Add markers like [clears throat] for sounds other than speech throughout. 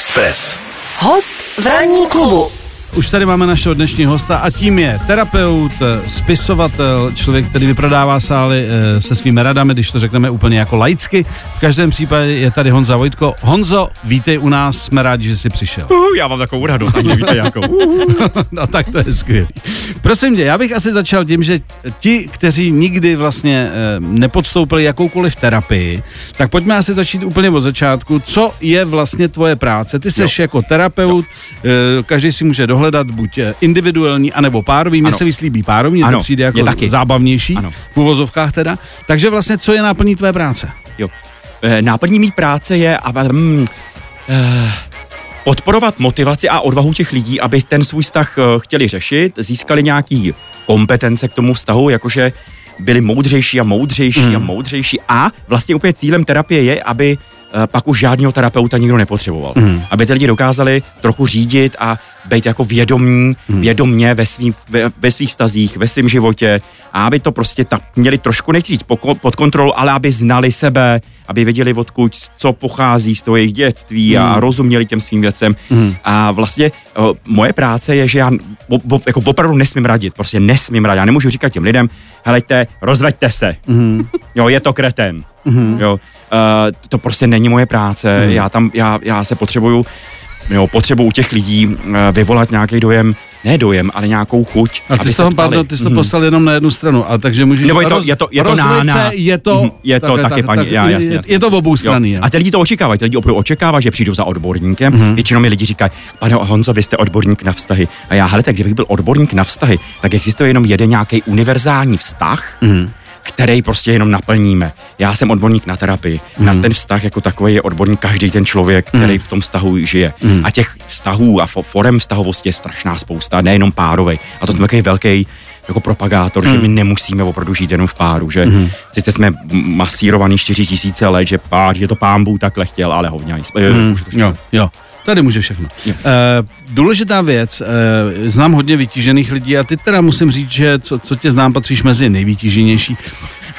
Express. Host v ranní klubu. Už tady máme našeho dnešního hosta a tím je terapeut, eh, spisovatel, člověk, který vyprodává sály eh, se svými radami, když to řekneme úplně jako laicky. V každém případě je tady Honza Vojtko. Honzo, vítej u nás, jsme rádi, že jsi přišel. Uh, já mám takovou radost, ani nevíte jakou. [laughs] no tak to je skvělý. Prosím tě, já bych asi začal tím, že ti, kteří nikdy vlastně eh, nepodstoupili jakoukoliv terapii, tak pojďme asi začít úplně od začátku. Co je vlastně tvoje práce? Ty jsi jako terapeut, eh, každý si může dohledat buď eh, individuální, anebo párový. Mně se vyslíbí párový, mně to přijde jako taky. zábavnější, Ano. v uvozovkách teda. Takže vlastně, co je náplní tvé práce? Jo. Eh, Náplní mý práce je aby, mm, eh, podporovat motivaci a odvahu těch lidí, aby ten svůj vztah eh, chtěli řešit, získali nějaký kompetence k tomu vztahu, jakože byli moudřejší a moudřejší Mhm. a moudřejší a vlastně úplně cílem terapie je, aby pak už žádného terapeuta nikdo nepotřeboval. Mhm. Aby ty lidi dokázali trochu řídit a být jako vědomí, Mhm. vědomně ve, svý, ve, ve svých stazích, ve svém životě a aby to prostě tak měli trošku, nechci říct pod kontrolou, ale aby znali sebe, aby věděli odkud, co pochází z toho jejich dětství Mhm. a rozuměli těm svým věcem. A vlastně o, moje práce je, že já o, o, jako opravdu nesmím radit, prostě nesmím radit. Já nemůžu říkat těm lidem, helejte, rozveďte se. Mhm. Jo, je to kreten. Jo, uh, to prostě není moje práce. Mhm. Já tam, já, já se potřebuju, jo, potřebuju u těch lidí uh, vyvolat nějaký dojem, ne dojem, ale nějakou chuť. A ty jsi ptali. pardon, ty jsi to Mhm. poslal jenom na jednu stranu, a takže můžeš... Nebo je to, roz- je to, je to nána. je to... Mhm, je to takhle, taky, tak- paní, tak- já, jasně, je, jasně. je to v obou strany, jo. A ty lidi to očekávají, ty lidi opravdu očekávají, že přijdou za odborníkem. Mm-hmm. Většinou mi lidi říkají, pane Honzo, vy jste odborník na vztahy. A já, hele, tak kdybych byl odborník na vztahy, tak existuje jenom jeden nějaký univerzální vztah, Mhm. Který prostě jenom naplníme. Já jsem odborník na terapii. Mm-hmm. Na ten vztah jako takový je odborník každý ten člověk, který v tom vztahu žije. Mm-hmm. A těch vztahů a fo- forem vztahovosti je strašná spousta, nejenom párovej. A to jsem takový velký jako propagátor, mm. že my nemusíme opravdu žít jenom v páru, že mm. sice jsme masírovaný 4 tisíce let, že pár, že to pán Bůh takhle chtěl, ale hovně. Mm. Jo, jo. Tady může všechno. E, důležitá věc, e, znám hodně vytížených lidí a ty teda musím říct, že co, co tě znám, patříš mezi nejvytíženější.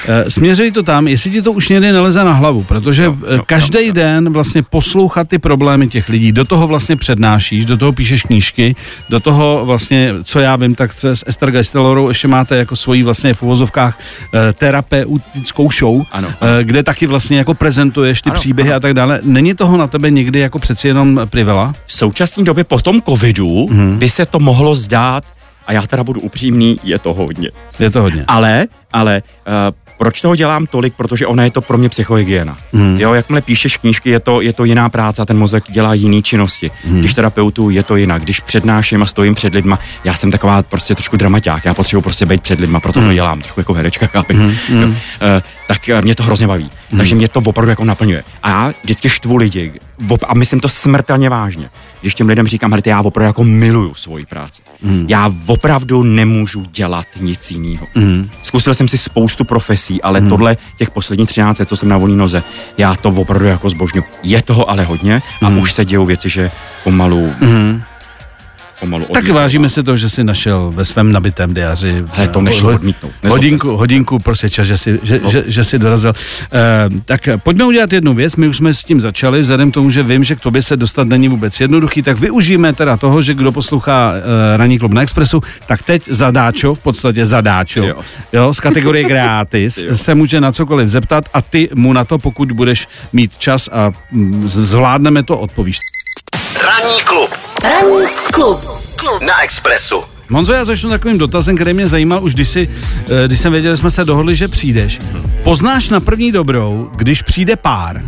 E, směřuj to tam, jestli ti to už někdy neleze na hlavu, protože Jo, jo, jo, každý jo, den vlastně poslouchat ty problémy těch lidí, do toho vlastně přednášíš, do toho píšeš knížky, do toho vlastně, co já vím, tak s Esther Geistelorou ještě máte jako svoji vlastně v uvozovkách e, terapeutickou show, Ano, e, kde taky vlastně jako prezentuješ ty Ano, příběhy ano. a tak dále. Není toho na tebe někdy jako přeci jenom privela? V současné době po tom covidu mm. by se to mohlo zdát, a já teda budu upřímný, je to hodně. Je to hodně. Ale, ale uh, proč toho dělám tolik? Protože ona je to pro mě psychohygiena. Hmm. Jo, jakmile píšeš knížky, je to, je to jiná práce a ten mozek dělá jiné činnosti. Hmm. Když terapeutu je to jinak. Když přednáším a stojím před lidma, já jsem taková prostě trošku dramaťák. Já potřebuji prostě být před lidma, proto to dělám. Trošku jako herečka, chápeš? Hmm. Jo, uh, tak uh, mě to hrozně baví. Hmm. Takže mě to opravdu jako naplňuje. A já vždycky štvu lidi a myslím to smrtelně vážně. Když těm lidem říkám, hele, já opravdu jako miluju svoji práci. Hmm. Já opravdu nemůžu dělat nic jiného. Hmm. Zkusil jsem si spoustu profesí, ale hmm. tohle těch posledních 13 let, co jsem na volné noze, já to opravdu jako zbožňu. Je toho ale hodně a Hmm. už se dějou věci, že pomalu, Mhm. Pomalu Tak odmítnu. vážíme si to, že jsi našel ve svém nabitém diáři Hele, to eh, nešlo ho- odmítnout. Nezlobte Hodinku, hodinku prostě čas, že si, že, No. že, že si dorazil. E, tak pojďme udělat jednu věc, my už jsme s tím začali, vzhledem k tomu, že vím, že k tobě se dostat není vůbec jednoduchý, tak využijeme teda toho, že kdo poslouchá e, Ranní klub na Expressu, tak teď zadáčo, v podstatě zadáčo, jo. Jo. Z kategorie [laughs] gratis, se může na cokoliv zeptat a ty mu na to, pokud budeš mít čas a mm, zvládneme to, odpovíš. Ranní klub Ranní klub. na Expressu. Honzo, já začnu takovým dotazem, který mě zajímal už když, si, eh, když jsem věděl, že jsme se dohodli, že přijdeš. Poznáš na první dobrou, když přijde pár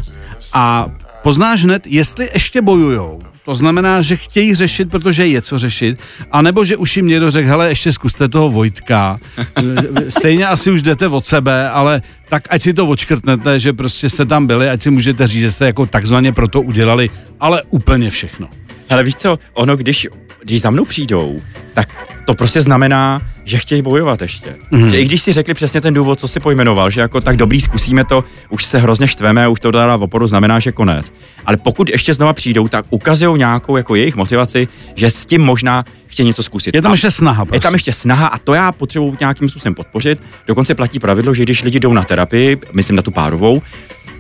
a poznáš hned, jestli ještě bojujou. To znamená, že chtějí řešit, protože je co řešit, anebo že už jim někdo řekl, hele, ještě zkuste toho Vojtka. [laughs] Stejně asi už jdete od sebe, ale tak ať si to odškrtnete, že prostě jste tam byli, ať si můžete říct, že jste jako takzvaně proto udělali, ale úplně všechno. Ale víš co, ono, když, když za mnou přijdou, tak to prostě znamená, že chtějí bojovat ještě. Mm-hmm. Že i když si řekli přesně ten důvod, co si pojmenoval, že jako tak dobrý, zkusíme to, už se hrozně štveme, už to dá oporu, znamená, že konec. Ale pokud ještě znova přijdou, tak ukazují nějakou jako jejich motivaci, že s tím možná chtějí něco zkusit. Je tam A- ještě snaha. je Prostě. tam ještě snaha a to já potřebuji nějakým způsobem podpořit. Dokonce platí pravidlo, že když lidi jdou na terapii, myslím na tu párovou,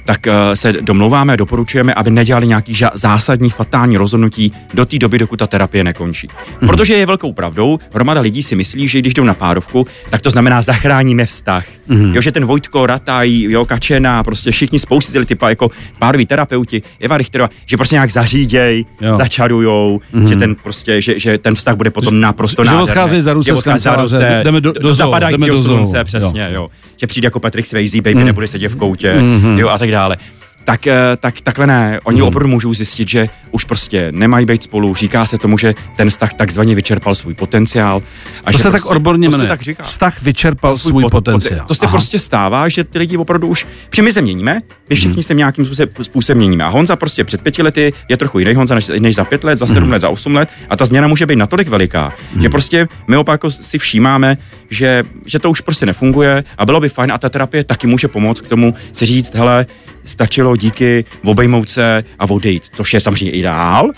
tak uh, se domlouváme a doporučujeme, aby nedělali nějaký zásadní fatální rozhodnutí do té doby, dokud ta terapie nekončí. Mhm. Protože je velkou pravdou, hromada lidí si myslí, že když jdou na párovku, tak to znamená zachráníme vztah. Mhm. Jo, že ten Vojtko, Rataj, jo, Kačena, prostě všichni spousty tyhle typa jako pároví terapeuti, Eva Richterová, že prostě nějak zaříděj, Jo. Začarujou, že ten prostě, že, že ten vztah bude potom naprosto že nádherný. odcházejí za ruce Že za ruce, jdeme do- do, do zapadajícího slunce, přesně, jo. jo. Že přijde jako Patrick Swayze, baby Mhm. nebude sedět v koutě, jo, a tak dále. Tak, eh, tak takhle ne. Oni Mhm. opravdu můžou zjistit, že už prostě nemají být spolu. Říká se tomu, že ten vztah takzvaně vyčerpal svůj potenciál. A To že se prostě, tak odborně jmenuje. tak říká. Vztah vyčerpal svůj, pot- potenciál. pot- To se Aha. prostě stává, že ty lidi opravdu už, že my se měníme, my všichni se nějakým způsobem, měníme. A Honza prostě před pěti lety je trochu jiný Honza než, než za pět let, za sedm let, za osm let a ta změna může být natolik veliká, že prostě my opak si všímáme, že, že to už prostě nefunguje a bylo by fajn a ta terapie taky může pomoct k tomu si říct, hele, stačilo díky obejmout se a odejít, což je samozřejmě ideál,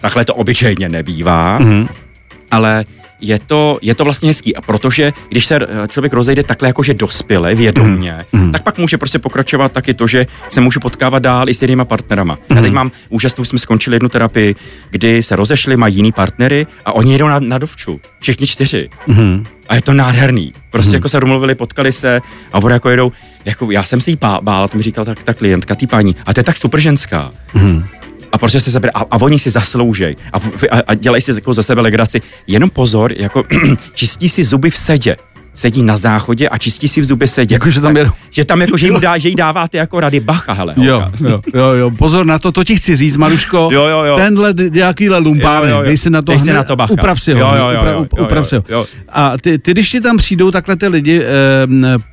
takhle to obyčejně nebývá, ale je to, je to vlastně hezký. A protože když se eh, člověk rozejde takhle jakože dospěle, vědomně, Mhm. tak pak může prostě pokračovat taky to, že se můžu potkávat dál i s jinýma partnerama. Já Mhm. teď mám úžasnou, jsme skončili jednu terapii, kdy se rozešli, mají jiný partnery a oni jedou na, na dovču. Všichni čtyři. Mhm. A je to nádherný. Prostě jako se domluvili, potkali se a oni jako jedou, jako já jsem se jí bál, to mi říkala ta, ta klientka, tý paní, a to je tak super ženská. A prostě se zabere, a, a oni si zasloužej a, a, a dělají si jako ze sebe legraci. Jenom pozor, jako [clears throat] čistí si zuby v sedě. Sedí na záchodě a čistí si v zuby sedě. Jako, že tam jedou. Že tam jako, že, jim dá, že jí dáváte jako rady bacha, hele. Jo, jo, jo, jo, pozor na to, to ti chci říct, Maruško. [laughs] Jo, jo, jo. Tenhle nějakýhle lumpárny, Jo, jo, jo. dej si na to, Dej hned, na to bacha. uprav si ho, Jo, jo, jo, upra, jo, up- jo, uprav si ho. jo. A ty, ty, když ti tam přijdou takhle ty lidi, eh,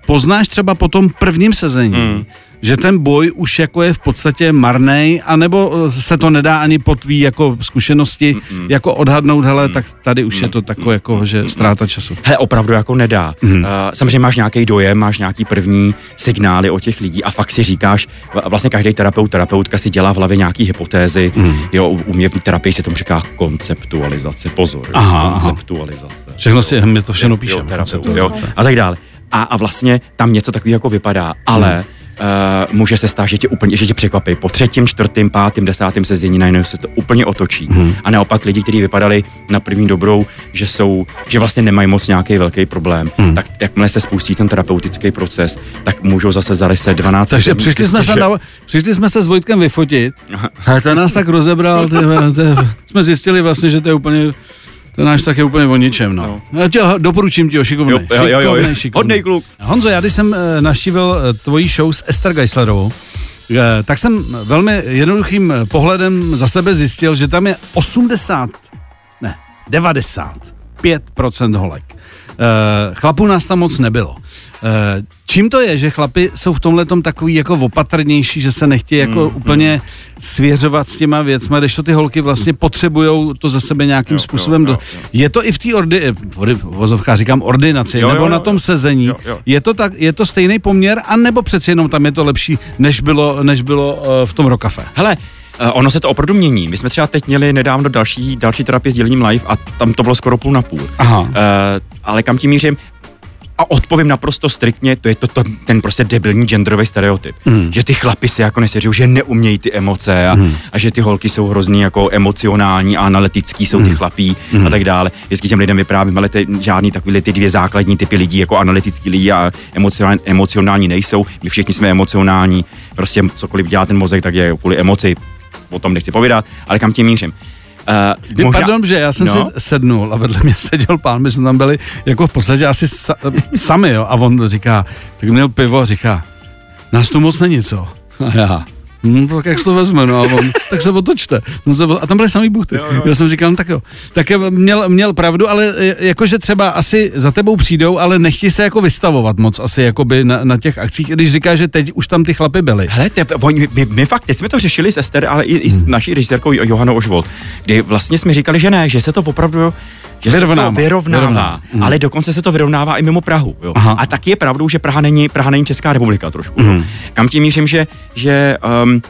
poznáš třeba po tom prvním sezení, Hmm. Že ten boj už jako je v podstatě marnej, anebo eh, se to nedá ani po tvý jako zkušenosti jako odhadnout, hele, tak tady už je to takové jako, že ztráta času. Hele, opravdu jako nedá. Mm. Uh, samozřejmě máš nějaký dojem, máš nějaký první signály od těch lidí a fakt si říkáš, vlastně každý terapeut, terapeutka si dělá v hlavě nějaký hypotézy. Mm. Jo, u mě v terapii se tomu říká konceptualizace, pozor. jo, Aha, aha. konceptualizace. Všechno si, my to všechno Jo, píšeme. terapeut, jo, a tak dále. A, a vlastně tam něco takového jako vypadá, ale Uh, může se stát, že tě úplně, že tě překvapí. Po třetím, čtvrtým, pátým, desátým sezení najednou se to úplně otočí. Hmm. A naopak lidi, kteří vypadali na první dobrou, že jsou, že vlastně nemají moc nějaký velký problém, hmm. tak jakmile se spustí ten terapeutický proces, tak můžou zase za 10, 12 Takže přišli jsme, se na, přišli jsme se s Vojtkem vyfotit a ten nás tak rozebral, ty, ty, [laughs] jsme zjistili vlastně, že to je úplně, ten náš tak je úplně o ničem, no. Já tě, doporučím ti ho, šikovný. Jo, jo, jo, jo. Šikovnej, šikovnej. Hodnej kluk. Honzo, já když jsem eh, navštívil eh, tvoji show s Ester Geislerovou, eh, tak jsem velmi jednoduchým pohledem za sebe zjistil, že tam je 80, ne, 95% holek. Eh, Chlapů nás tam moc nebylo. Eh, Čím to je, že chlapi jsou v tomhle takový jako opatrnější, že se nechtějí jako Mm, úplně svěřovat s těma věcma, když to ty holky vlastně potřebují to ze sebe nějakým Jo, způsobem. jo, jo, jo. Je to i v té ordi, eh, v vozovkách říkám ordinaci, Jo, nebo jo, na tom sezení. Jo, jo. Je to tak, je to stejný poměr, anebo přeci jenom tam je to lepší, než bylo, než bylo v tom rokafe? Hele, ono se to opravdu mění. My jsme třeba teď měli nedávno další, další terapii s dělením live a tam to bylo skoro půl na půl. Aha. Uh, ale kam tím mířím? A odpovím naprosto striktně, to je to, to ten prostě debilní genderový stereotyp. Mm. Že ty chlapi si jako neseřou, že neumějí ty emoce a, mm. a že ty holky jsou hrozný jako emocionální a analytický jsou ty chlapí mm. a tak dále. Vždycky těm lidem vyprávím, ale ty, žádný takový ty dvě základní typy lidí, jako analytický lidi a emocionální, emocionální nejsou. My všichni jsme emocionální, prostě cokoliv dělá ten mozek, tak je kvůli emoci. O tom nechci povídat, ale kam tím mířím? Uh, Možná... Pardon, že já jsem no. si sednul a vedle mě [laughs] seděl pán, my jsme tam byli jako v podstatě asi sa, sami, jo, a on říká, tak měl pivo, říká, nás tu moc není, co? [laughs] A já, Hmm, tak jak se to vezme, no a on, [laughs] tak se otočte. Se, a tam byly samý buchty. Jo, jo. Já jsem říkal, no, tak jo. Tak měl, měl pravdu, ale e, jakože třeba asi za tebou přijdou, ale nechtějí se jako vystavovat moc asi jakoby na, na těch akcích, když říká, že teď už tam ty chlapy byly. Hele, te, oni, my, my, fakt, teď jsme to řešili s Ester, ale i, i s Hmm. naší režisérkou Johanou Ožvold, kdy vlastně jsme říkali, že ne, že se to opravdu že Vyrovnává. se to vyrovnává, Vyrovná. Mm. ale dokonce se to vyrovnává i mimo Prahu. Jo. Aha. A taky je pravdou, že Praha není, Praha není Česká republika trošku. Mm. Kam tím mířím, že, že um, uh,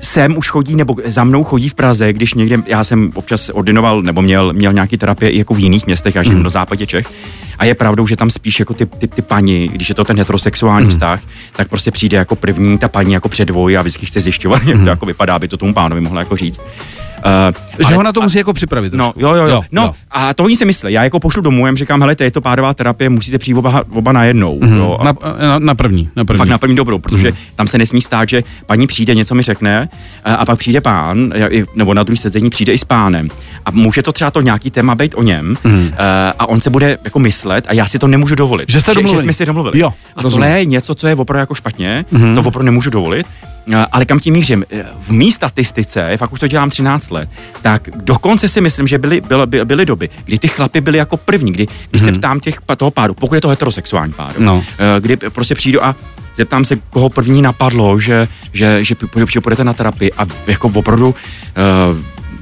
sem už chodí, nebo za mnou chodí v Praze, když někde, já jsem občas ordinoval, nebo měl, měl nějaký terapie i jako v jiných městech, až mm. do západě Čech. A je pravdou, že tam spíš jako ty, ty, ty paní, když je to ten heterosexuální mm. vztah, tak prostě přijde jako první ta paní jako předvoj a vždycky chce zjišťovat, jak to jako vypadá, aby to tomu pánovi mohla jako říct. Uh, že ho na to musí jako připravit. No, jo, jo, jo. No, jo. a to oni si myslí. Já jako pošlu domů, jim říkám, hele, to je to párová terapie, musíte přijít oba, oba najednou. Mm-hmm. Jo, a na, na, na, první, na první. Fakt na první dobrou, protože mm-hmm. tam se nesmí stát, že paní přijde, něco mi řekne a, a pak přijde pán, nebo na druhý sezení přijde i s pánem. A může to třeba to nějaký téma být o něm mm-hmm. a on se bude jako myslet a já si to nemůžu dovolit. Že jste domluvili. Že, že jsme si domluvili. Jo, a tohle je něco, co je opravdu jako špatně, mm-hmm. to opravdu nemůžu dovolit. Ale kam tím mířím? V mý statistice, fakt už to dělám 13 let, tak dokonce si myslím, že byly, byly, byly, doby, kdy ty chlapy byly jako první, kdy, kdy hmm. se mhm. ptám těch, toho páru, pokud je to heterosexuální pár, no. kdy prostě přijdu a zeptám se, koho první napadlo, že, že, že, že půjdete na terapii a jako opravdu uh,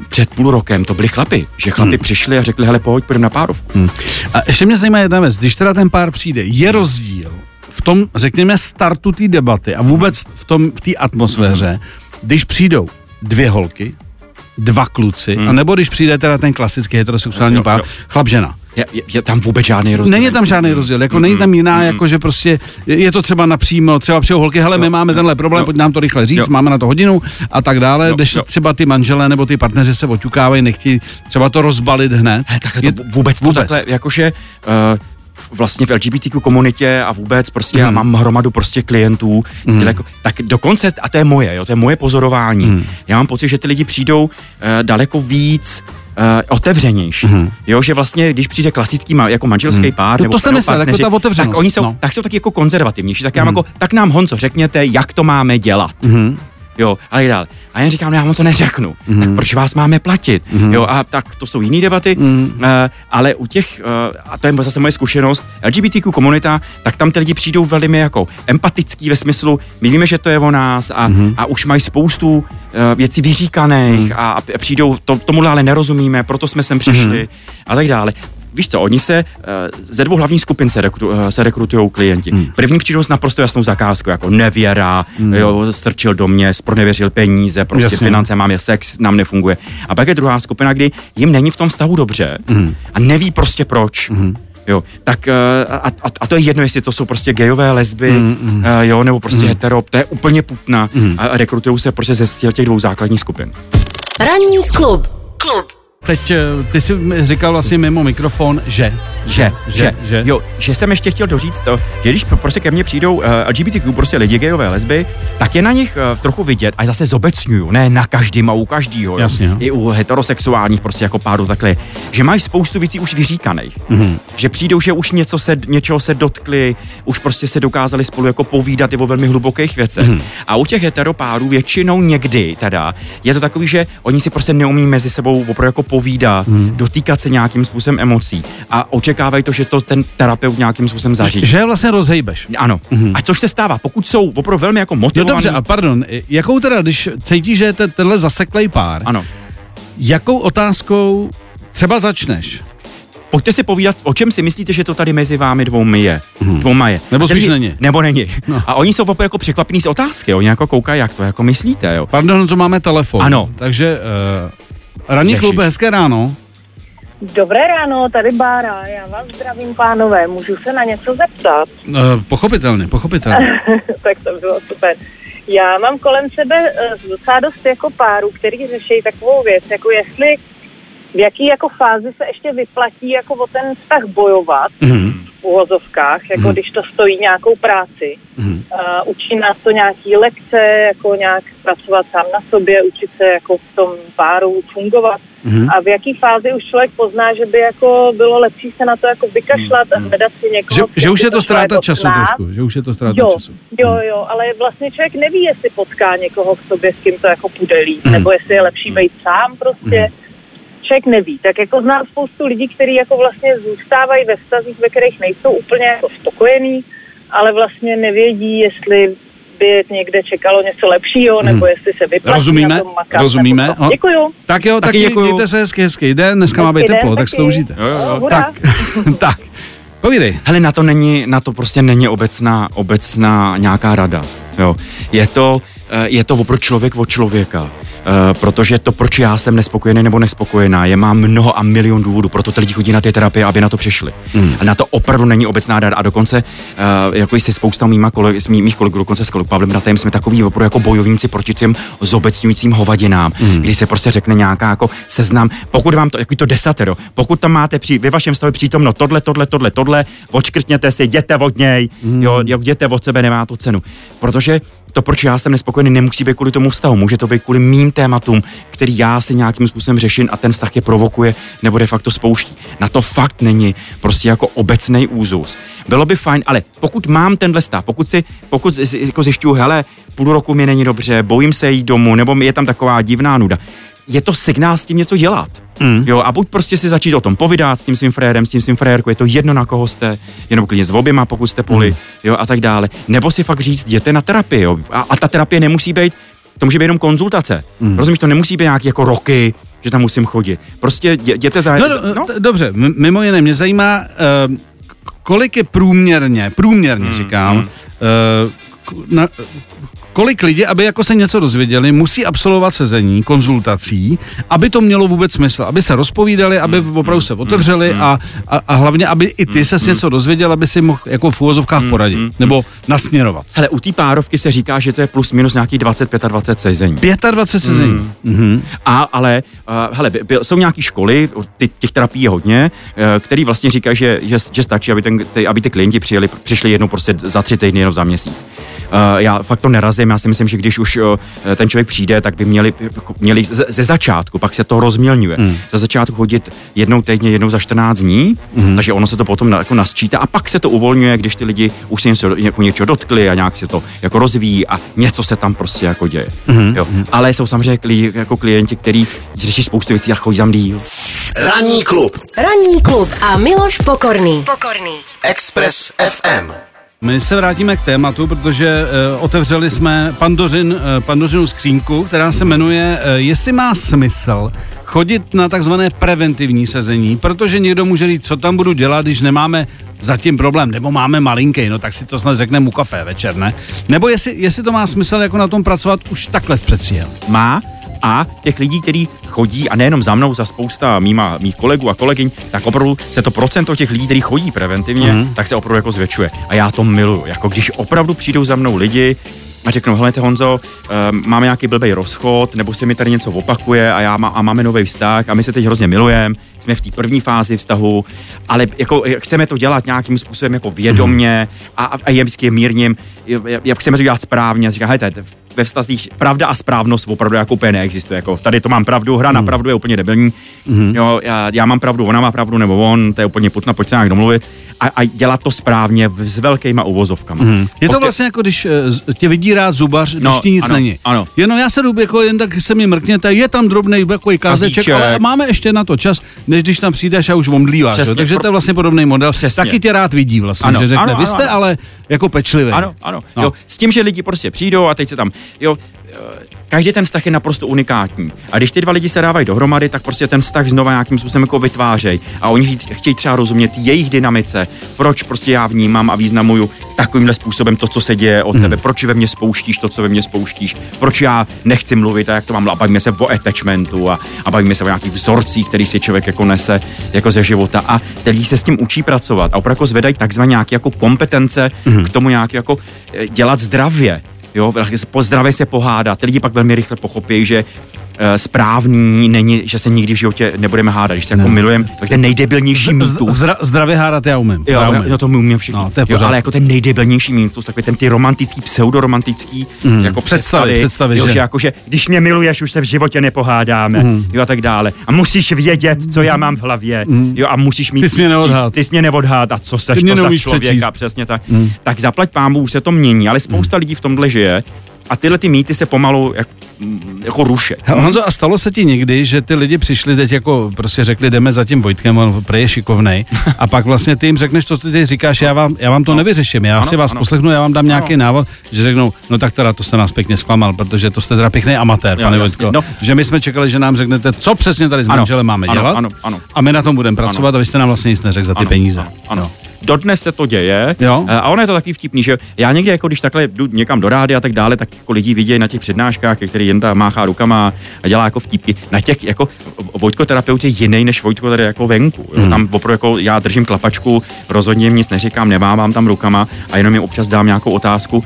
před půl rokem to byli chlapy, že chlapy hmm. přišli a řekli, hele, pojď, půjdeme na párovku. Hmm. A ještě mě zajímá jedna věc, když teda ten pár přijde, je rozdíl v tom, řekněme, startu té debaty a vůbec v tom, v té atmosféře, když přijdou dvě holky, dva kluci, hmm. anebo když přijde teda ten klasický heterosexuální pár, chlap žena. Je, je, je tam vůbec žádný rozdíl. Není tam žádný rozdíl, jako mm, není tam jiná, mm, jako že prostě je to třeba napřímo, třeba přijou holky, hele, my máme tenhle problém, pojď nám to rychle říct, jo. máme na to hodinu a tak dále, když třeba ty manželé nebo ty partneři se oťukávají, nechtějí třeba to rozbalit hned. He, takhle to je, vůbec, vůbec. To takhle, jakože uh, vlastně v LGBTQ komunitě a vůbec prostě mm. já mám hromadu prostě klientů, mm. jako, tak dokonce, a to je moje, jo, to je moje pozorování, mm. já mám pocit, že ty lidi přijdou uh, daleko víc otevřenější. Mm-hmm. Jo, že vlastně, když přijde klasický jako manželský mm. pár, to, nebo to se myslel, jako ta otevřenost. Tak oni jsou, no. tak jsou taky jako konzervativnější. Tak já mm. jako, tak nám Honco, řekněte, jak to máme dělat. Mm jo, a tak dále. A já říkám, no já mu to neřeknu, mm. tak proč vás máme platit, mm. jo, a tak to jsou jiné debaty, mm. uh, ale u těch, uh, a to je zase moje zkušenost, LGBTQ komunita, tak tam ty lidi přijdou velmi jako empatický ve smyslu, my víme, že to je o nás a, mm. a už mají spoustu uh, věcí vyříkaných mm. a, a přijdou, to, tomu ale nerozumíme, proto jsme sem přišli mm. a tak dále víš co, oni se uh, ze dvou hlavních skupin se, rekru, uh, se rekrutují klienti. Hmm. První přijdou s naprosto jasnou zakázkou, jako nevěra, hmm. jo, strčil do mě, pronevěřil peníze, prostě Jasně. finance, máme sex, nám nefunguje. A pak je druhá skupina, kdy jim není v tom vztahu dobře hmm. a neví prostě proč. Hmm. Jo, tak a, a, a to je jedno, jestli to jsou prostě gejové, lesby, mm, mm. jo, nebo prostě mm. hetero, to je úplně putna mm. a rekrutují se prostě ze těch dvou základních skupin. Ranní klub. Klub. Teď eh, ty jsi říkal vlastně mimo mikrofon, že. Že, že, že, že. Jo, že jsem ještě chtěl doříct to, že když prostě ke mně přijdou uh, eh, LGBTQ, prostě lidi, gejové, lesby, tak je na nich uh, trochu vidět, a zase zobecňuju, ne na každým a u každýho, Jasně, jo. i u heterosexuálních prostě jako párů takhle, že mají spoustu věcí už vyříkaných. Mm-hmm. Že přijdou, že už něco se, něčeho se dotkli, už prostě se dokázali spolu jako povídat i o velmi hlubokých věcech. Mm-hmm. A u těch heteropárů většinou někdy teda je to takový, že oni si prostě neumí mezi sebou opravdu jako povídá, hmm. dotýkat se nějakým způsobem emocí a očekávají to, že to ten terapeut nějakým způsobem zařídí. Že je vlastně rozhejbeš. Ano. Hmm. A což se stává, pokud jsou opravdu velmi jako motivovaní. No dobře, a pardon, jakou teda, když cítíš, že je tenhle zaseklej pár, ano. jakou otázkou třeba začneš? Pojďte si povídat, o čem si myslíte, že to tady mezi vámi dvoumi je. Hmm. Dvouma je. Nebo spíš není. Nebo není. No. A oni jsou opravdu jako překvapení z otázky, oni jako koukají, jak to jako myslíte, jo. Pardon, co máme telefon. Ano. Takže uh, Ranní klub, hezké ráno. Dobré ráno, tady Bára, já vás zdravím, pánové, můžu se na něco zeptat? Uh, pochopitelně, pochopitelně. [laughs] tak to bylo super. Já mám kolem sebe uh, docela dost jako párů, který řeší takovou věc, jako jestli v jaký jako fázi se ještě vyplatí jako o ten vztah bojovat mm-hmm. v uvozovkách, jako mm-hmm. když to stojí nějakou práci. Mm-hmm. Uh, učí nás to nějaký lekce, jako nějak pracovat sám na sobě, učit se jako v tom páru fungovat. Mm-hmm. A v jaký fázi už člověk pozná, že by jako bylo lepší se na to jako vykašlat mm-hmm. a hledat si někoho. Že, že už je to ztráta času trošku, že už je to ztráta jo, času. Jo, jo, ale vlastně člověk neví, jestli potká někoho k sobě, s kým to jako půjde líp, mm-hmm. nebo jestli je lepší být sám prostě. Mm-hmm člověk neví. Tak jako znám spoustu lidí, kteří jako vlastně zůstávají ve vztazích, ve kterých nejsou úplně jako spokojení, ale vlastně nevědí, jestli by je někde čekalo něco lepšího, nebo hmm. jestli se vyplatí Rozumíme, na tom makat, rozumíme. To. Děkuju. Tak jo, taky, taky děkuju. mějte se hezky, hezký den, dneska má být teplo, tak sloužíte. Jo, jo, jo. Tak, [laughs] tak. Povídej. Hele, na to není, na to prostě není obecná, obecná nějaká rada. Jo. Je to, je to opravdu člověk od člověka. Eh, protože to, proč já jsem nespokojený nebo nespokojená, je má mnoho a milion důvodů, proto ty lidi chodí na ty terapie, aby na to přišli. Mm. A na to opravdu není obecná rada. A dokonce, uh, jako jsi spousta mýma koleg, s mý, mých kolegů, dokonce s kolegou Pavlem Ratem, jsme takový opravdu jako bojovníci proti těm zobecňujícím hovadinám, mm. kdy se prostě řekne nějaká jako seznam, pokud vám to, jako to desatero, pokud tam máte při, ve vašem stavě přítomno tohle, tohle, tohle, tohle, odškrtněte si, jděte od něj, mm. jo, jo, jděte od sebe, nemá tu cenu. Protože to, proč já jsem nespokojený, nemusí být kvůli tomu vztahu, může to být kvůli mým tématům, který já si nějakým způsobem řeším a ten vztah je provokuje nebo de facto spouští. Na to fakt není prostě jako obecný úzus. Bylo by fajn, ale pokud mám tenhle stav, pokud si, pokud jako zjišťuju, hele, půl roku mi není dobře, bojím se jít domů, nebo je tam taková divná nuda, je to signál s tím něco dělat. Mm. Jo, a buď prostě si začít o tom povídat s tím svým frérem, s tím svým frérkou, je to jedno na koho jste, jenom klidně s oběma, pokud jste poli, mm. jo, a tak dále. Nebo si fakt říct, jděte na terapii, jo. A, a ta terapie nemusí být, to může být jenom konzultace. Mm. Rozumíš, to nemusí být nějaký jako roky, že tam musím chodit. Prostě jděte za... No, no, no. Dobře, mimo jiné, mě zajímá, uh, kolik je průměrně, průměrně mm. říkám, mm. Uh, na, kolik lidí, aby jako se něco dozvěděli, musí absolvovat sezení, konzultací, aby to mělo vůbec smysl, aby se rozpovídali, aby hmm. opravdu se otevřeli hmm. a, a, a hlavně, aby i ty se hmm. něco dozvěděl, aby si mohl jako v úvozovkách poradit nebo nasměrovat. Hele, u té párovky se říká, že to je plus minus nějaký 20-25 sezení. 25 sezení. Mm. A, ale, uh, hele, by, by, jsou nějaké školy, ty, těch terapií je hodně, uh, který vlastně říkají, že, že, že stačí, aby, ten, ty, aby ty klienti přijeli, přišli jednou prostě za tři týdny, jenom za měsíc. Uh, já fakt to nerazím, já si myslím, že když už uh, ten člověk přijde, tak by měli, měli ze začátku, pak se to rozmělňuje. Mm. Ze začátku chodit jednou týdně, jednou za 14 dní, mm. takže ono se to potom jako nasčítá a pak se to uvolňuje, když ty lidi už se něco, jako něčeho dotkli a nějak se to jako rozvíjí a něco se tam prostě jako děje. Mm. Jo. Ale jsou samozřejmě kli, jako klienti, kteří řeší spoustu věcí a chodí tam díl. Ranní klub. Ranní klub a Miloš Pokorný. Pokorný. Express FM. My se vrátíme k tématu, protože uh, otevřeli jsme pandořin, uh, pandořinu skřínku, která se jmenuje uh, Jestli má smysl chodit na takzvané preventivní sezení, protože někdo může říct, co tam budu dělat, když nemáme zatím problém, nebo máme malinký, no tak si to snad řekneme u kafe večer, ne? Nebo jestli, jestli to má smysl jako na tom pracovat už takhle s předstihem. Má, a těch lidí, kteří chodí, a nejenom za mnou, za spousta mýma, mých kolegů a kolegyň, tak opravdu se to procento těch lidí, kteří chodí preventivně, mm. tak se opravdu jako zvětšuje. A já to miluju. Jako když opravdu přijdou za mnou lidi, a řeknou, hele Honzo, um, máme nějaký blbý rozchod, nebo se mi tady něco opakuje a, já má, a máme nový vztah a my se teď hrozně milujeme, jsme v té první fázi vztahu, ale jako chceme to dělat nějakým způsobem jako vědomně a, a je vždycky mírním, jak chceme to dělat správně. A říká, hele, ve vztazích pravda a správnost opravdu jako úplně neexistuje. Jako tady to mám pravdu, hra na pravdu je úplně debilní. Mm. Jo, já, já, mám pravdu, ona má pravdu, nebo on, to je úplně putna, pojď se nějak domluvit. A, a dělat to správně s velkýma uvozovkama. Mm. Je to vlastně jako, když eh, tě vidí rád zubař, když no, ti nic ano, není. Ano. Jenom já se jdu, jako jen tak se mi mrkněte, je tam drobný jako kázeček, Kazíček. ale máme ještě na to čas, než když tam přijdeš a už omdlíváš. Přesně? Takže pro- to je vlastně podobný model. Přesně. Taky tě rád vidí vlastně, Ano, že řekne, ano, vy jste ano. ale jako pečlivý. Ano, ano. No. No. Jo, s tím, že lidi prostě přijdou a teď se tam, jo, eh, každý ten vztah je naprosto unikátní. A když ty dva lidi se dávají dohromady, tak prostě ten vztah znova nějakým způsobem jako vytvářejí. A oni chtějí- třeba rozumět jejich dynamice, proč prostě já vnímám a významuju takovýmhle způsobem to, co se děje od tebe, proč ve mně spouštíš to, co ve mně spouštíš, proč já nechci mluvit a jak to mám, a bavíme se o attachmentu a, a bavíme se o nějakých vzorcích, který si člověk jako nese jako ze života a ty lidi se s tím učí pracovat a opravdu jako zvedají takzvané nějaké jako kompetence k tomu nějak jako eh, dělat zdravě. Jo, po zdravě se pohádat. Ty lidi pak velmi rychle pochopí, že správný není, že se nikdy v životě nebudeme hádat. Když se jako milujeme, tak ten nejdebilnější mýtus. Zdra, zdravě hádat já umím. Jo, já umím. no to my umíme všichni. No, to je jo, ale jako ten nejdebilnější mýtus, takový ten ty romantický, pseudoromantický mm. jako Představy, představy, představy, jo, že- že jako, že když mě miluješ, už se v životě nepohádáme, mm. jo a tak dále. A musíš vědět, co já mám v hlavě, mm. jo a musíš mít... Ty jsi mě neodhád. Ty jsi mě neodhád a co seš Ty to za člověka, přečíst. přesně tak. Mm. Tak zaplať pámu, už se to mění, ale spousta lidí v tomhle žije a tyhle ty mýty se pomalu jak, jako ruše. Honzo, a stalo se ti někdy, že ty lidi přišli teď jako prostě řekli, jdeme za tím Vojtkem, on prej je šikovnej, [laughs] a pak vlastně ty jim řekneš, to ty teď říkáš, já vám, já vám to nevyřeším, já Ano, si vás ano. poslechnu, já vám dám nějaký návod, že řeknou, no tak teda to jste nás pěkně zklamal, protože to jste teda pěkný amatér, Jo, pane Vojtko. no. Že my jsme čekali, že nám řeknete, co přesně tady s Ano, manželem máme ano, dělat, ano, ano. a my na tom budeme pracovat a vy jste nám vlastně nic neřekl za ty Ano, peníze. ano, ano. Dodnes se to děje. Jo. Eh, A ono je to taky vtipný, že já někdy, jako když takhle jdu někam do rády a tak dále, tak jako lidi vidějí na těch přednáškách, který jen tam máchá rukama a dělá jako vtipky. Na těch jako Vojtko terapeut je jiný než Vojtko tady jako venku. Jo. Hmm. Tam opravdu jako já držím klapačku, rozhodně jim nic neříkám, nemávám tam rukama a jenom jim občas dám nějakou otázku.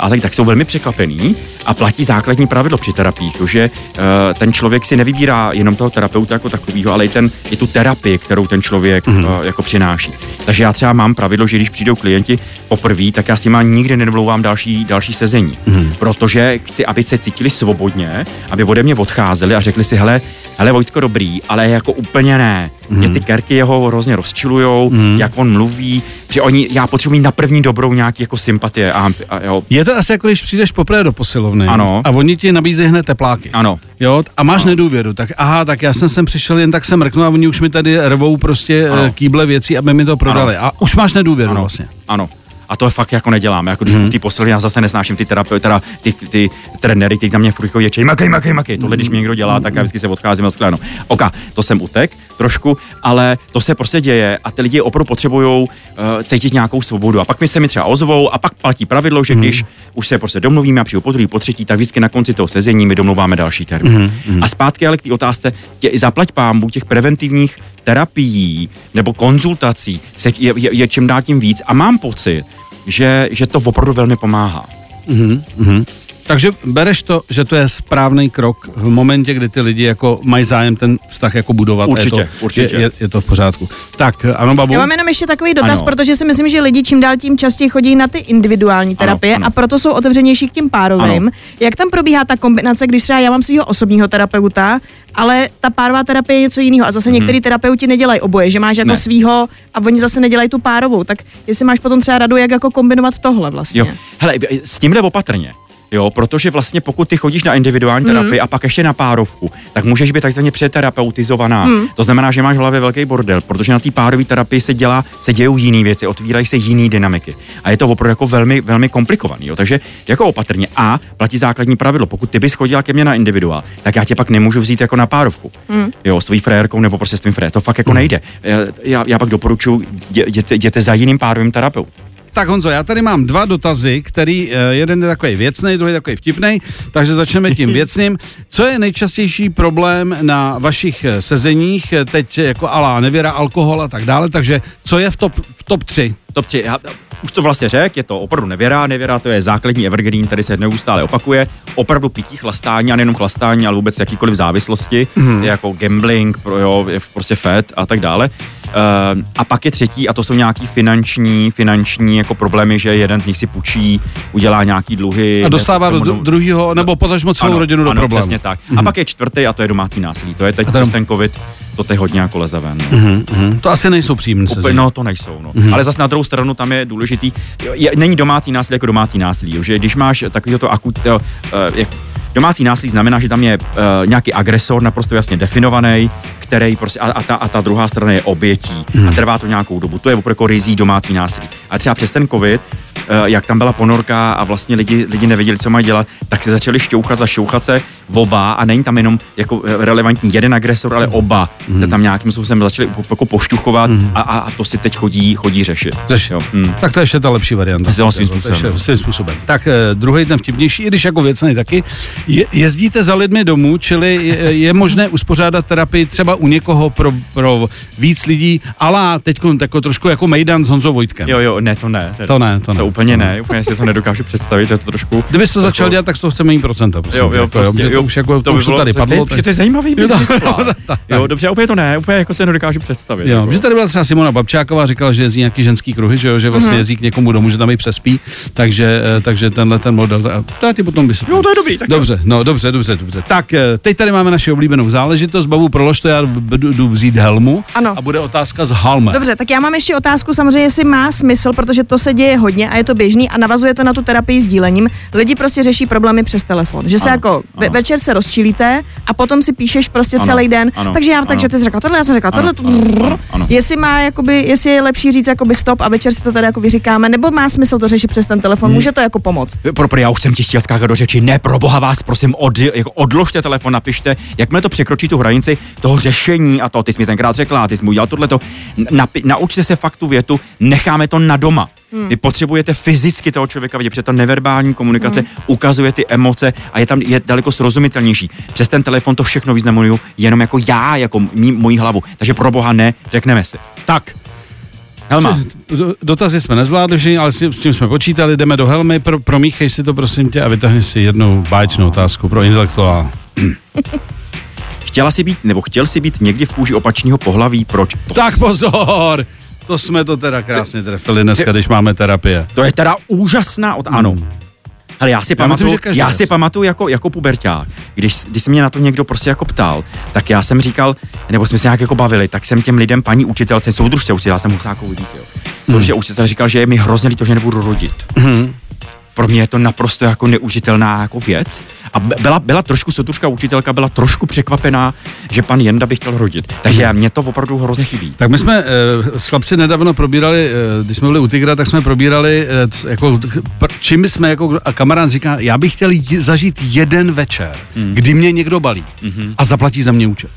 A tak, tak jsou velmi překvapený a platí základní pravidlo při terapiích, že eh, ten člověk si nevybírá jenom toho terapeuta jako takového, ale i, ten, i tu terapii, kterou ten člověk Mhm. mm. jako přináší. Takže já třeba mám pravidlo, že když přijdou klienti poprvé, tak já s nimi nikdy nedomlouvám další, další sezení, Mhm. protože chci, aby se cítili svobodně, aby ode mě odcházeli a řekli si, hele, hele Vojtko dobrý, ale jako úplně ne. Mhm. Mě ty kerky jeho hrozně rozčilujou, jak on mluví, že oni, já potřebuji mít na první dobrou nějaký jako sympatie a, a jo, Je to asi jako když přijdeš poprvé do posilovny Ano. a oni ti nabízejí hned tepláky. ano, Jo, a máš nedůvěru, tak aha, tak já jsem sem přišel jen tak se mrknu a oni už mi tady rvou prostě Ano. ano. kýble věcí, aby mi to prodali. A už máš nedůvěru ano, vlastně. ano. A to je fakt jako nedělám. Jako když hmm. ty posily, já zase nesnáším ty terapeuty, teda ty, ty trenéry, kteří na mě furt jako ječej, makej, makej, makej. Tohle, když mi někdo dělá, tak já vždycky se odcházím a skláno. Oka, to jsem utek trošku, ale to se prostě děje a ty lidi opravdu potřebují uh, cítit nějakou svobodu. A pak mi se mi třeba ozvou a pak platí pravidlo, že když už se prostě domluvíme a přijdu po druhý, po třetí, tak vždycky na konci toho sezení my domluváme další termín. A zpátky ale k té otázce, tě, i zaplať pámbu těch preventivních terapií nebo konzultací se, je, je, je čím dál tím víc a mám pocit, že, že to opravdu velmi pomáhá. Takže bereš to, že to je správný krok v momentě, kdy ty lidi jako mají zájem ten vztah jako budovat. a Určitě, je to, určitě. Je, je, je to v pořádku. Tak, ano, babu? Já mám jenom ještě takový dotaz, Ano. protože si myslím, že lidi čím dál tím častěji chodí na ty individuální terapie ano. a proto jsou otevřenější k těm párovým. Ano. Jak tam probíhá ta kombinace, když třeba já mám svého osobního terapeuta, ale ta párová terapie je něco jiného a zase některý terapeuti nedělají oboje, že máš jako. Ne. svýho a oni zase nedělají tu párovou. Tak jestli máš potom třeba radu, jak jako kombinovat tohle vlastně. Jo. Hele, s tím jde opatrně. Jo, protože vlastně pokud ty chodíš na individuální Mhm. terapii a pak ještě na párovku, tak můžeš být takzvaně přeterapeutizovaná. Mhm. To znamená, že máš v hlavě velký bordel, protože na té párové terapii se dělá, se dějou jiné věci, otvírají se jiné dynamiky. A je to opravdu jako velmi, velmi komplikovaný. Jo. Takže jako opatrně. A platí základní pravidlo. Pokud ty bys chodila ke mně na individuál, tak já tě pak nemůžu vzít jako na párovku. Mhm. Jo, s tvojí frérkou nebo prostě s tvým frérem. To fakt jako nejde. Já, já, já pak doporučuji, jděte, jděte za jiným párovým terapeutem. Tak Honzo, já tady mám dva dotazy, který eh, jeden je takový věcný, druhý takový vtipný, takže začneme tím [laughs] věcným. Co je nejčastější problém na vašich eh, sezeních, eh, teď jako alá nevěra, alkohol a tak dále, takže co je v top, v top 3? Top 3, já už to vlastně řekl, je to opravdu nevěra, nevěra to je základní evergreen, který se neustále opakuje, opravdu pití, chlastání a nejenom chlastání, ale vůbec jakýkoliv závislosti, mm. jako gambling, pro, jo, je prostě fed a tak dále. Uh, a pak je třetí a to jsou nějaký finanční, finanční jako problémy, že jeden z nich si půjčí, udělá nějaký dluhy. A dostává do druhého, nebo potažmo celou ano, rodinu do ano, problému. přesně tak. A pak je čtvrtý a to je domácí násilí. To je teď přes ten covid, to teď hodně jako leze ven. No. Mhm, To asi nejsou příjemné Úplně, no, to nejsou. No. Mm-hmm. Ale zase na druhou stranu tam je důležitý, je, není domácí násilí jako domácí násilí, že když máš takovýto to akut, uh, jak, domácí násilí znamená, že tam je uh, nějaký agresor naprosto jasně definovaný, který prostě, a, a, ta, a ta druhá strana je obětí mm. a trvá to nějakou dobu. To je opravdu jako rizí domácí násilí. A třeba přes ten covid, uh, jak tam byla ponorka a vlastně lidi, lidi nevěděli, co mají dělat, tak se začali šťouchat za šťouchat se oba a není tam jenom jako eh, relevantní jeden agresor, ale oba mm. se tam nějakým způsobem začali jako poštuchovat mm. a, a, to si teď chodí, chodí řešit. Řešit. Jo. Hm. Tak to je ještě ta lepší varianta. Jo, svým způsobem. ještě- svým způsobem. Tak eh, druhý ten vtipnější, i když jako věcný taky. Je, jezdíte za lidmi domů, čili je, je možné uspořádat terapii třeba u někoho pro, pro víc lidí, ale teď jako trošku jako Mejdan s Honzou Vojtkem. Jo, jo, ne, to ne. To ne, to ne. To úplně ne, úplně si to nedokážu představit, je to trošku... Kdybys to Jako- začal dělat, tak z toho chceme mít procenta. Prosím, Jo, jo, jako, prostě, to jo, už, jako, to, by už to bylo- tady to, padlo. To, je- to je zajímavý business [laughs] Jo, dobře, úplně to ne, úplně jako se nedokážu představit. Jo, jako. že tady byla třeba Simona Babčáková, říkala, že jezdí nějaký ženský kruhy, že, jo, že vlastně jezdí k někomu domů, že tam i přespí, takže, eh, takže tenhle ten model, a to já ti potom vysvětlím. Jo, to je dobrý, tak jo. Dobře, no dobře, dobře, dobře. Tak eh, teď tady máme naši oblíbenou záležitost, babu prolož to, já jdu, vzít helmu Ano. a bude otázka z halme. Dobře, tak já mám ještě otázku, samozřejmě, jestli má smysl, protože to se děje hodně a je to běžný a navazuje to na tu terapii sdílením. Lidi prostě řeší problémy přes telefon. Že se Ano, jako ve, ano. Večer se rozčílíte a potom si píšeš prostě Ano, celý den. ano, takže já, ano. takže ty jsi řekla tohle, já jsem řekla Ano, tohle. ano, ano, ano. Jestli má, jakoby, jestli je lepší říct jakoby stop a večer si to tady jako vyříkáme, nebo má smysl to řešit přes ten telefon, může to jako pomoct. Pro, já už jsem ti chtěl do řeči, ne, pro boha vás, prosím, od, jako odložte telefon, napište, jakmile to překročí tu hranici toho řešení a to, ty jsi mi tenkrát řekla, ty jsi mi udělal tohleto. Napi- naučte se fakt tu větu, necháme to na doma. Hmm. Vy potřebujete fyzicky toho člověka vidět, protože ta neverbální komunikace hmm. ukazuje ty emoce a je tam je daleko srozumitelnější. Přes ten telefon to všechno významuju jenom jako já, jako mý, mojí hlavu. Takže pro boha ne, řekneme si. Tak, Helma, do- dotazy jsme nezvládli všichni, ale s s tím jsme počítali, jdeme do helmy, pro, promíchej si to prosím tě a vytáhni si jednou báječnou otázku pro intelektuál. chtěla si být, nebo chtěl si být někdy v kůži opačního pohlaví, proč? To, Tak pozor! To jsme to teda krásně trefili dneska, když máme terapie. to je teda úžasná od ano. Ale já si Já myslím, pamatuju, každý já si pamatuju jako, jako puberták, když, když se mě na to někdo prostě jako ptal, tak já jsem říkal, nebo jsme se nějak jako bavili, tak jsem těm lidem, paní učitelce, soudružce učitel, já jsem Husákovou dítě, jo. Soudružce učitel říkal, že je mi hrozně líto, že nebudu rodit. Pro mě je to naprosto jako neužitelná jako věc. A byla, byla trošku soudružka učitelka, byla trošku překvapená, že pan Jenda by chtěl rodit. Takže já, mě to opravdu hrozně chybí. Tak my jsme eh, s chlapci nedávno probírali, eh, když jsme byli u Tigra, tak jsme probírali, eh, jako, čím jsme jako, a kamarád říká, já bych chtěl zažít jeden večer, Hmm. kdy mě někdo balí a zaplatí za mě účet.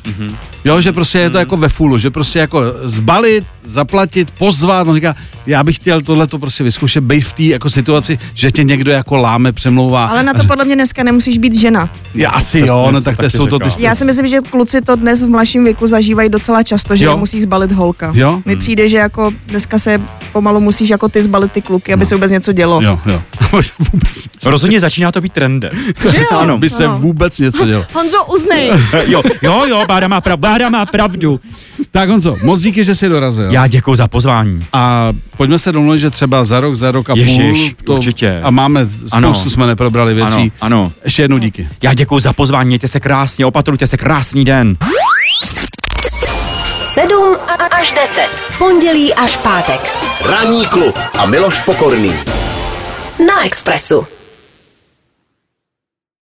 Jo, že prostě je to jako ve fullu, že prostě jako zbalit, zaplatit, pozvat, on říká, já bych chtěl tohleto prostě vyzkoušet, být v té jako situaci, že tě někdo jako láme, přemlouvá. Ale na to podle mě dneska nemusíš být žena. Já asi Přesně, jo, no to tak to jsou to ty... Já si myslím, že kluci to dnes v mladším věku zažívají docela často, že Jo. musí zbalit holka. Jo. Mi přijde, že jako dneska se pomalu musíš jako ty zbalit ty kluky, aby se vůbec něco dělo. Jo, jo. [laughs] vůbec něco. Rozhodně začíná to být trendem. [laughs] jo? Ano, by se vůbec něco dělo. [laughs] Honzo, uznej. jo, jo, jo, Bára má, prav, Bára má pravdu. Tak Honzo, moc díky, že jsi dorazil. Já děkuji za pozvání. A pojďme se domluvit, že třeba za rok, za rok a Ježiš, půl. určitě. A máme, spoustu Ano. jsme neprobrali věcí. Ano, ano. Ještě jednou díky. Já děkuji za pozvání, mějte se krásně, opatrujte se, krásný den. 7 až 10. Pondělí až pátek. Ranní klub a Miloš Pokorný. Na Expressu.